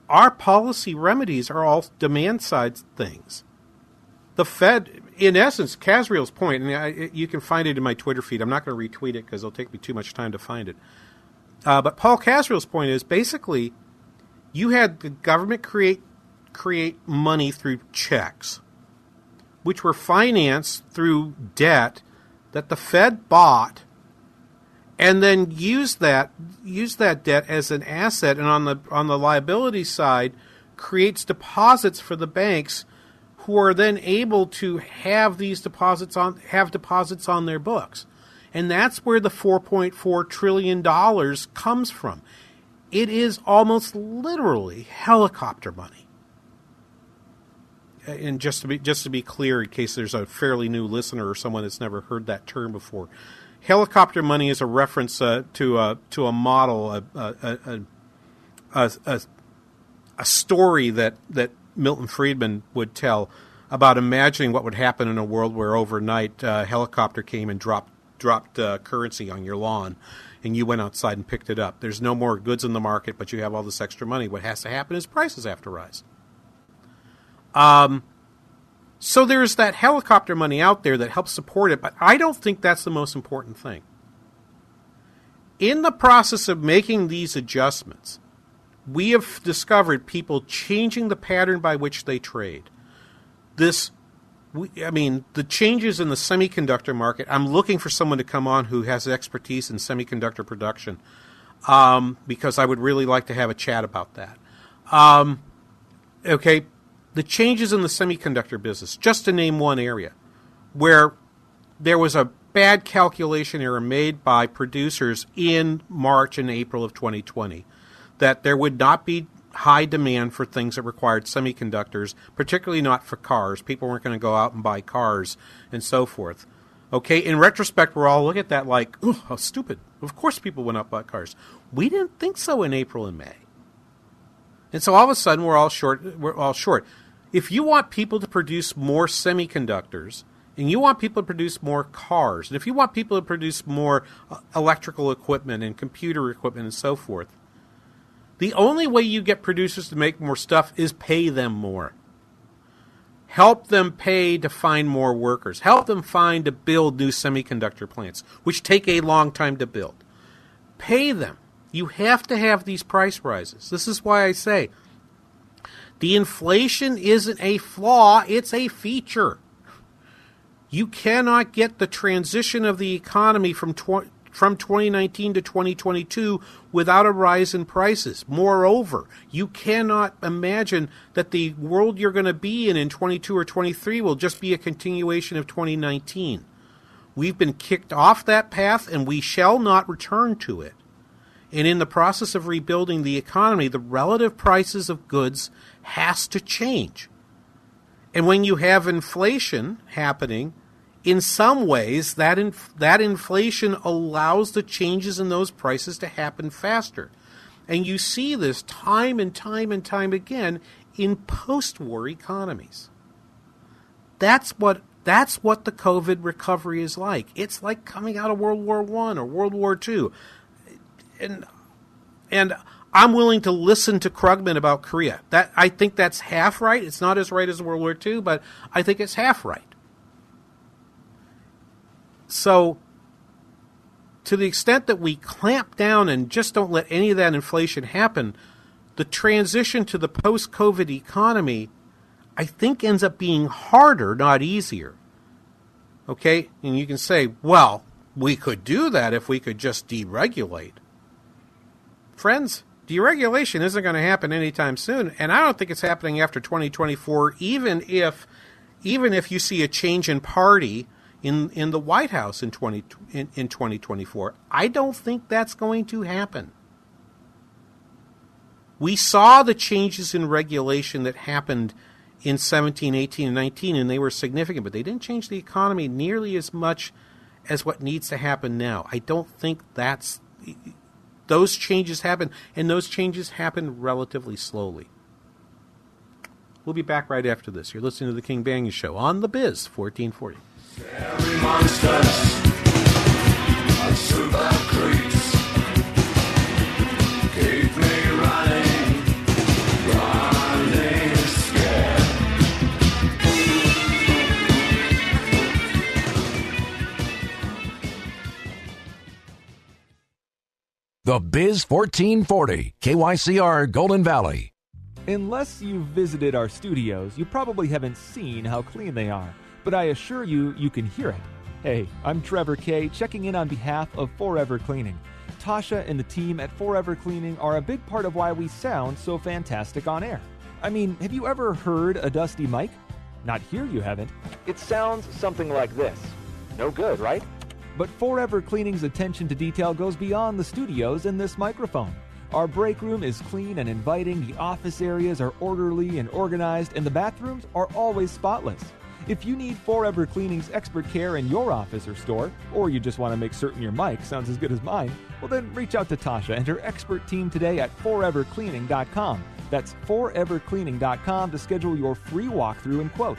[SPEAKER 13] our policy remedies are all demand side things. The Fed, in essence, Kasriel's point, and I, you can find it in my Twitter feed. I'm not going to retweet it because it'll take me too much time to find it. Uh, but Paul Kasriel's point is basically, you had the government create create money through checks, which were financed through debt that the Fed bought, and then used that used that debt as an asset, and on the on the liability side, creates deposits for the banks who are then able to have these deposits on have deposits on their books. And that's where the 4.4 trillion dollars comes from. It is almost literally helicopter money. And just to be just to be clear in case there's a fairly new listener or someone that's never heard that term before, helicopter money is a reference uh, to a to a model a a, a, a, a story that that Milton Friedman would tell about imagining what would happen in a world where overnight a uh, helicopter came and dropped dropped uh, currency on your lawn and you went outside and picked it up. There's no more goods in the market, but you have all this extra money. What has to happen is prices have to rise. Um, so there's that helicopter money out there that helps support it, but I don't think that's the most important thing. In the process of making these adjustments, we have discovered people changing the pattern by which they trade. This, we, I mean, the changes in the semiconductor market. I'm looking for someone to come on who has expertise in semiconductor production, um, because I would really like to have a chat about that. Um, okay, the changes in the semiconductor business, just to name one area, where there was a bad calculation error made by producers in March and April of 2020 that there would not be high demand for things that required semiconductors, particularly not for cars. People weren't going to go out and buy cars and so forth. Okay, in retrospect, we're all looking at that like, oh, how stupid. Of course people went out and bought cars. We didn't think so in April and May. And so all of a sudden we're all short we're all short. If you want people to produce more semiconductors, and you want people to produce more cars, and if you want people to produce more uh, electrical equipment and computer equipment and so forth, the only way you get producers to make more stuff is pay them more. Help them pay to find more workers. Help them find to build new semiconductor plants, which take a long time to build. Pay them. You have to have these price rises. This is why I say the inflation isn't a flaw, it's a feature. You cannot get the transition of the economy from tw- from 2019 to 2022 without a rise in prices. Moreover, you cannot imagine that the world you're going to be in in 22 or 23 will just be a continuation of 2019. We've been kicked off that path and we shall not return to it. And in the process of rebuilding the economy, the relative prices of goods has to change. And when you have inflation happening, in some ways, that, inf- that inflation allows the changes in those prices to happen faster. And you see this time and time and time again in post war economies. That's what that's what the COVID recovery is like. It's like coming out of World War One or World War Two. And and I'm willing to listen to Krugman about Korea. That I think that's half right. It's not as right as World War II, but I think it's half right. So, to the extent that we clamp down and just don't let any of that inflation happen, the transition to the post COVID economy, I think, ends up being harder, not easier. Okay? And you can say, well, we could do that if we could just deregulate. Friends, deregulation isn't going to happen anytime soon, and I don't think it's happening after 2024, even if even if you see a change in party in, in the White House in, 20, in, in 2024. I don't think that's going to happen. We saw the changes in regulation that happened in 17, 18, and 19, and they were significant, but they didn't change the economy nearly as much as what needs to happen now. I don't think that's. Those changes happen, and those changes happen relatively slowly. We'll be back right after this. You're listening to the King Banaian Show on the Biz 1440.
[SPEAKER 1] The Biz 1440, KYCR Golden Valley.
[SPEAKER 26] Unless you've visited our studios, you probably haven't seen how clean they are, but I assure you, you can hear it. Hey, I'm Trevor Kay, checking in on behalf of Forever Cleaning. Tasha and the team at Forever Cleaning are a big part of why we sound so fantastic on air. I mean, have you ever heard a dusty mic? Not here, you haven't. It sounds something like this. No good, right? But Forever Cleaning's attention to detail goes beyond the studios and this microphone. Our break room is clean and inviting, the office areas are orderly and organized, and the bathrooms are always spotless. If you need Forever Cleaning's expert care in your office or store, or you just want to make certain your mic sounds as good as mine, well then reach out to Tasha and her expert team today at forevercleaning.com. That's forevercleaning.com to schedule your free walkthrough and quote.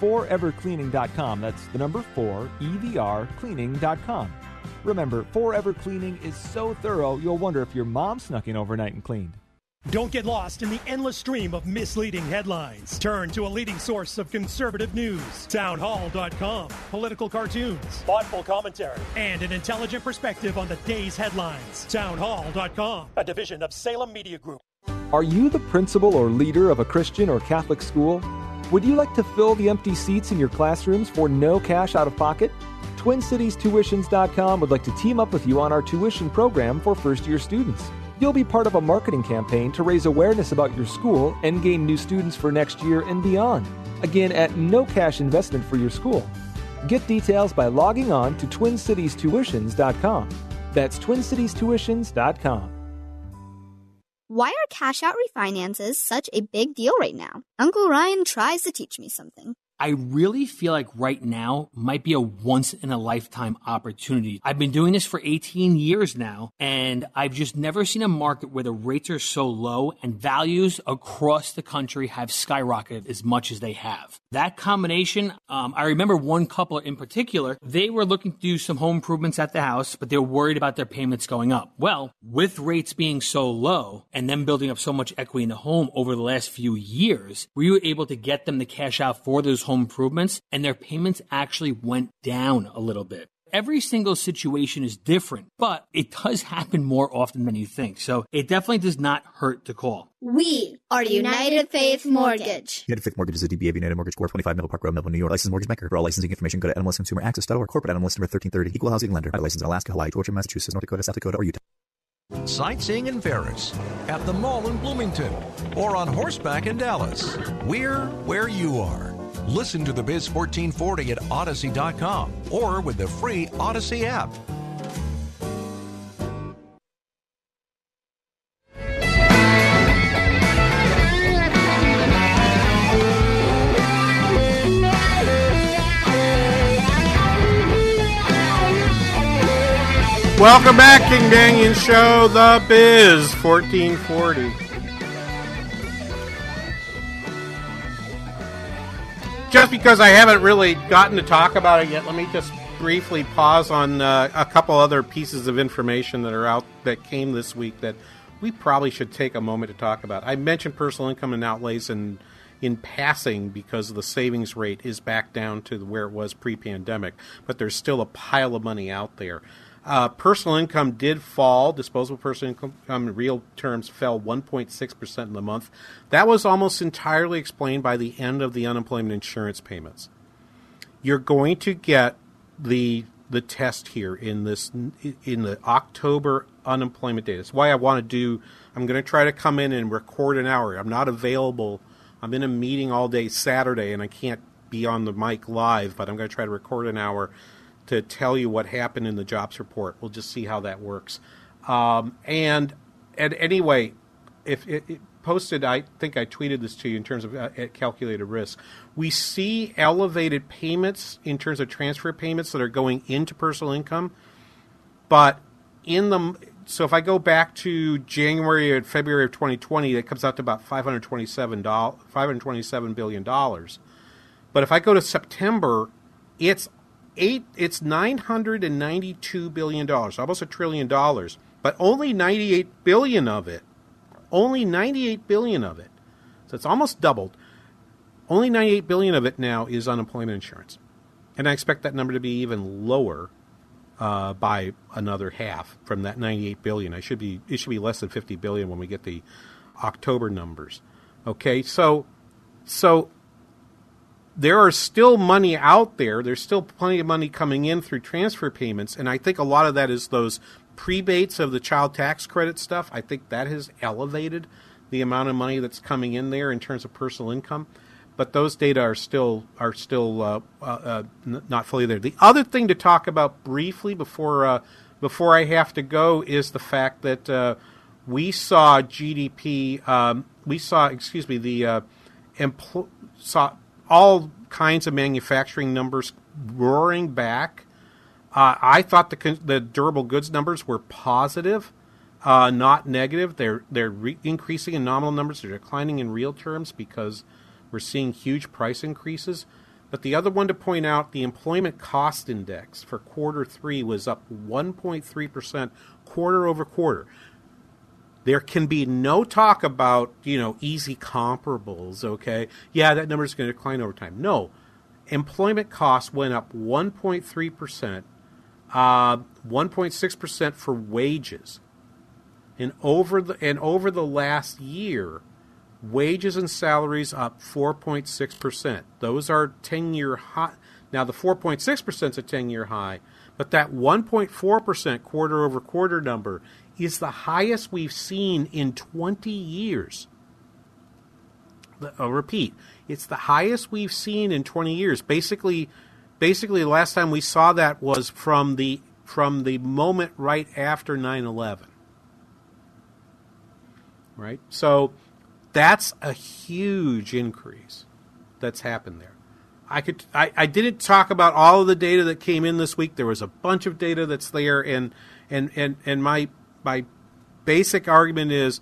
[SPEAKER 26] Forevercleaning.com. That's the number 4 EVR cleaning.com. Remember, Forever Cleaning is so thorough you'll wonder if your mom snuck in overnight and cleaned.
[SPEAKER 27] Don't get lost in the endless stream of misleading headlines. Turn to a leading source of conservative news, townhall.com, political cartoons, thoughtful commentary, and an intelligent perspective on the day's headlines. Townhall.com, a division of Salem Media Group.
[SPEAKER 26] Are you the principal or leader of a Christian or Catholic school? Would you like to fill the empty seats in your classrooms for no cash out of pocket? TwinCitiesTuitions.com would like to team up with you on our tuition program for first year students. You'll be part of a marketing campaign to raise awareness about your school and gain new students for next year and beyond. Again, at no cash investment for your school. Get details by logging on to TwinCitiesTuitions.com. That's TwinCitiesTuitions.com.
[SPEAKER 28] Why are cash out refinances such a big deal right now? Uncle Ryan tries to teach me something.
[SPEAKER 29] I really feel like right now might be a once in a lifetime opportunity. I've been doing this for 18 years now, and I've just never seen a market where the rates are so low and values across the country have skyrocketed as much as they have. That combination, um, I remember one couple in particular, they were looking to do some home improvements at the house, but they were worried about their payments going up. Well, with rates being so low and them building up so much equity in the home over the last few years, we were able to get them to cash out for those home improvements and their payments actually went down a little bit. Every single situation is different, but it does happen more often than you think. So it definitely does not hurt to call.
[SPEAKER 28] We are United Faith Mortgage.
[SPEAKER 30] United Faith Mortgage is a DBA of United Mortgage Corp. 25 Middle Park Road, Melville, New York. Licensed mortgage banker. For all licensing information, go to nmlsconsumeraccess.org. Corporate NMLS number 1330. Equal housing lender. Licensed in Alaska, Hawaii, Georgia, Massachusetts, North Dakota, South Dakota, or Utah.
[SPEAKER 1] Sightseeing in Ferris, at the mall in Bloomington, or on horseback in Dallas. We're where you are. Listen to the Biz 1440 at Odyssey.com or with the free Odyssey app.
[SPEAKER 13] Welcome back, King Banaian Show, The Biz 1440. Just because I haven't really gotten to talk about it yet, let me just briefly pause on uh, a couple other pieces of information that are out that came this week that we probably should take a moment to talk about. I mentioned personal income and outlays in in passing because the savings rate is back down to where it was pre-pandemic, but there's still a pile of money out there. Uh, personal income did fall. Disposable personal income in real terms fell 1.6% in the month. That was almost entirely explained by the end of the unemployment insurance payments. You're going to get the the test here in this in the October unemployment data. That's why I want to do. I'm going to try to come in and record an hour. I'm not available. I'm in a meeting all day Saturday, and I can't be on the mic live. But I'm going to try to record an hour to tell you what happened in the jobs report. We'll just see how that works. Um, and and anyway, if it, it, posted, I think I tweeted this to you in terms of uh, calculated risk. We see elevated payments in terms of transfer payments that are going into personal income, but in the so if I go back to January and February of 2020, that comes out to about 527 527 billion dollars. But if I go to September, it's eight it's 992 billion dollars, almost a trillion dollars, but only 98 billion of it only 98 billion of it. So it's almost doubled. Only 98 billion of it now is unemployment insurance. And I expect that number to be even lower uh, by another half from that 98 billion. I should be it should be less than 50 billion when we get the October numbers. Okay? So so there are still money out there. There's still plenty of money coming in through transfer payments, and I think a lot of that is those prebates of the child tax credit stuff, I think that has elevated the amount of money that's coming in there in terms of personal income. But those data are still are still uh, uh, uh, n- not fully there. The other thing to talk about briefly before uh, before I have to go is the fact that uh, we saw GDP. Um, we saw, excuse me, the empl- saw all kinds of manufacturing numbers roaring back uh, I thought the the durable goods numbers were positive, uh, not negative. They're they're re- increasing in nominal numbers. They're declining in real terms because we're seeing huge price increases. But the other one to point out, the employment cost index for quarter three was up 1.3 percent quarter over quarter. There can be no talk about you know easy comparables. Okay, yeah, that number is going to decline over time. No, employment costs went up 1.3 percent uh, 1.6% for wages. And over the and over the last year, wages and salaries up 4.6%. Those are 10-year high. Now the 4.6% is a 10-year high, but that 1.4% quarter over quarter number is the highest we've seen in 20 years. I'll repeat, it's the highest we've seen in 20 years. Basically, basically the last time we saw that was from the from the moment right after 9/11. Right? So that's a huge increase that's happened there. I could I, I didn't talk about all of the data that came in this week. There was a bunch of data that's there and and and, and my my basic argument is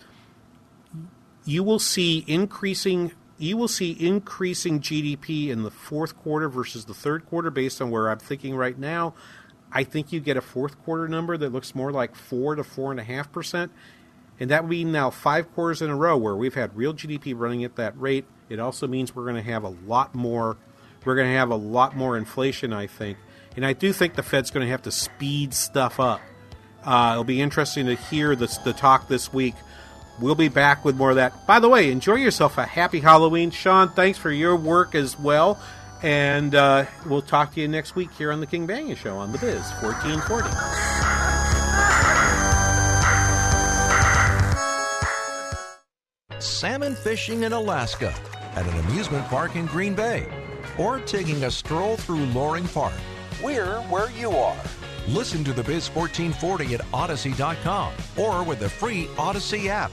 [SPEAKER 13] you will see increasing you will see increasing GDP in the fourth quarter versus the third quarter based on where I'm thinking right now. I think you get a fourth quarter number that looks more like four to four and a half percent. And that would be now five quarters in a row where we've had real GDP running at that rate. It also means we're going to have a lot more we're going to have a lot more inflation, I think. And I do think the Fed's going to have to speed stuff up. Uh, it'll be interesting to hear this, the talk this week We'll be back with more of that. By the way, enjoy yourself a happy Halloween. Sean, thanks for your work as well. And uh, we'll talk to you next week here on the King Banaian Show on The Biz 1440.
[SPEAKER 1] Salmon fishing in Alaska, at an amusement park in Green Bay, or taking a stroll through Loring Park. We're where you are. Listen to the Biz 1440 at Odyssey.com or with the free Odyssey app.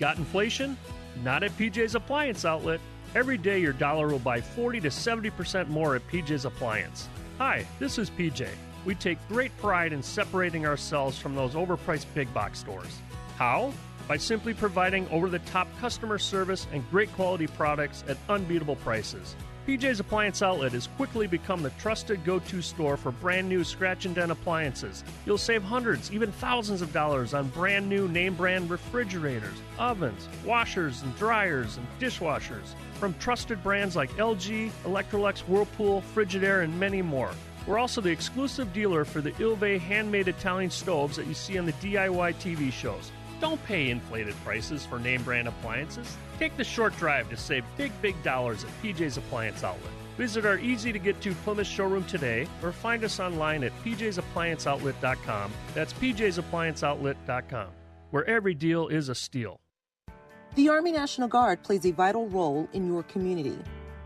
[SPEAKER 31] Got inflation? Not at PJ's Appliance Outlet. Every day your dollar will buy 40 to 70% more at PJ's Appliance. Hi, this is PJ. We take great pride in separating ourselves from those overpriced big box stores. How? By simply providing over the top customer service and great quality products at unbeatable prices. PJ's Appliance Outlet has quickly become the trusted go to store for brand new scratch and dent appliances. You'll save hundreds, even thousands of dollars on brand new name brand refrigerators, ovens, washers and dryers, and dishwashers from trusted brands like LG, Electrolux, Whirlpool, Frigidaire, and many more. We're also the exclusive dealer for the Ilve handmade Italian stoves that you see on the DIY TV shows. Don't pay inflated prices for name brand appliances. Take the short drive to save big, big dollars at PJ's Appliance Outlet. Visit our easy to get to Plymouth showroom today or find us online at pjsapplianceoutlet.com. That's pjsapplianceoutlet.com, where every deal is a steal.
[SPEAKER 32] The Army National Guard plays a vital role in your community.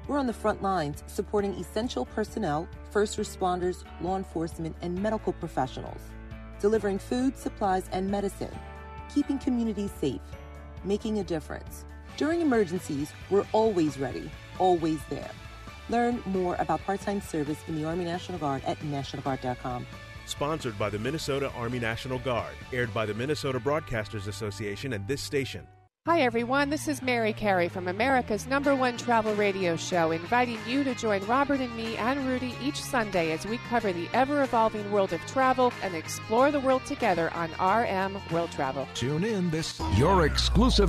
[SPEAKER 32] We're on the front lines supporting essential personnel, first responders, law enforcement, and medical professionals, delivering food, supplies, and medicine, keeping communities safe, making a difference. During emergencies, we're always ready, always there. Learn more about part time service in the Army National Guard at NationalGuard.com.
[SPEAKER 33] Sponsored by the Minnesota Army National Guard. Aired by the Minnesota Broadcasters Association and this station.
[SPEAKER 34] Hi, everyone. This is Mary Carey from America's number one travel radio show, inviting you to join Robert and me and Rudy each Sunday as we cover the ever evolving world of travel and explore the world together on RM World Travel.
[SPEAKER 1] Tune in this your exclusive.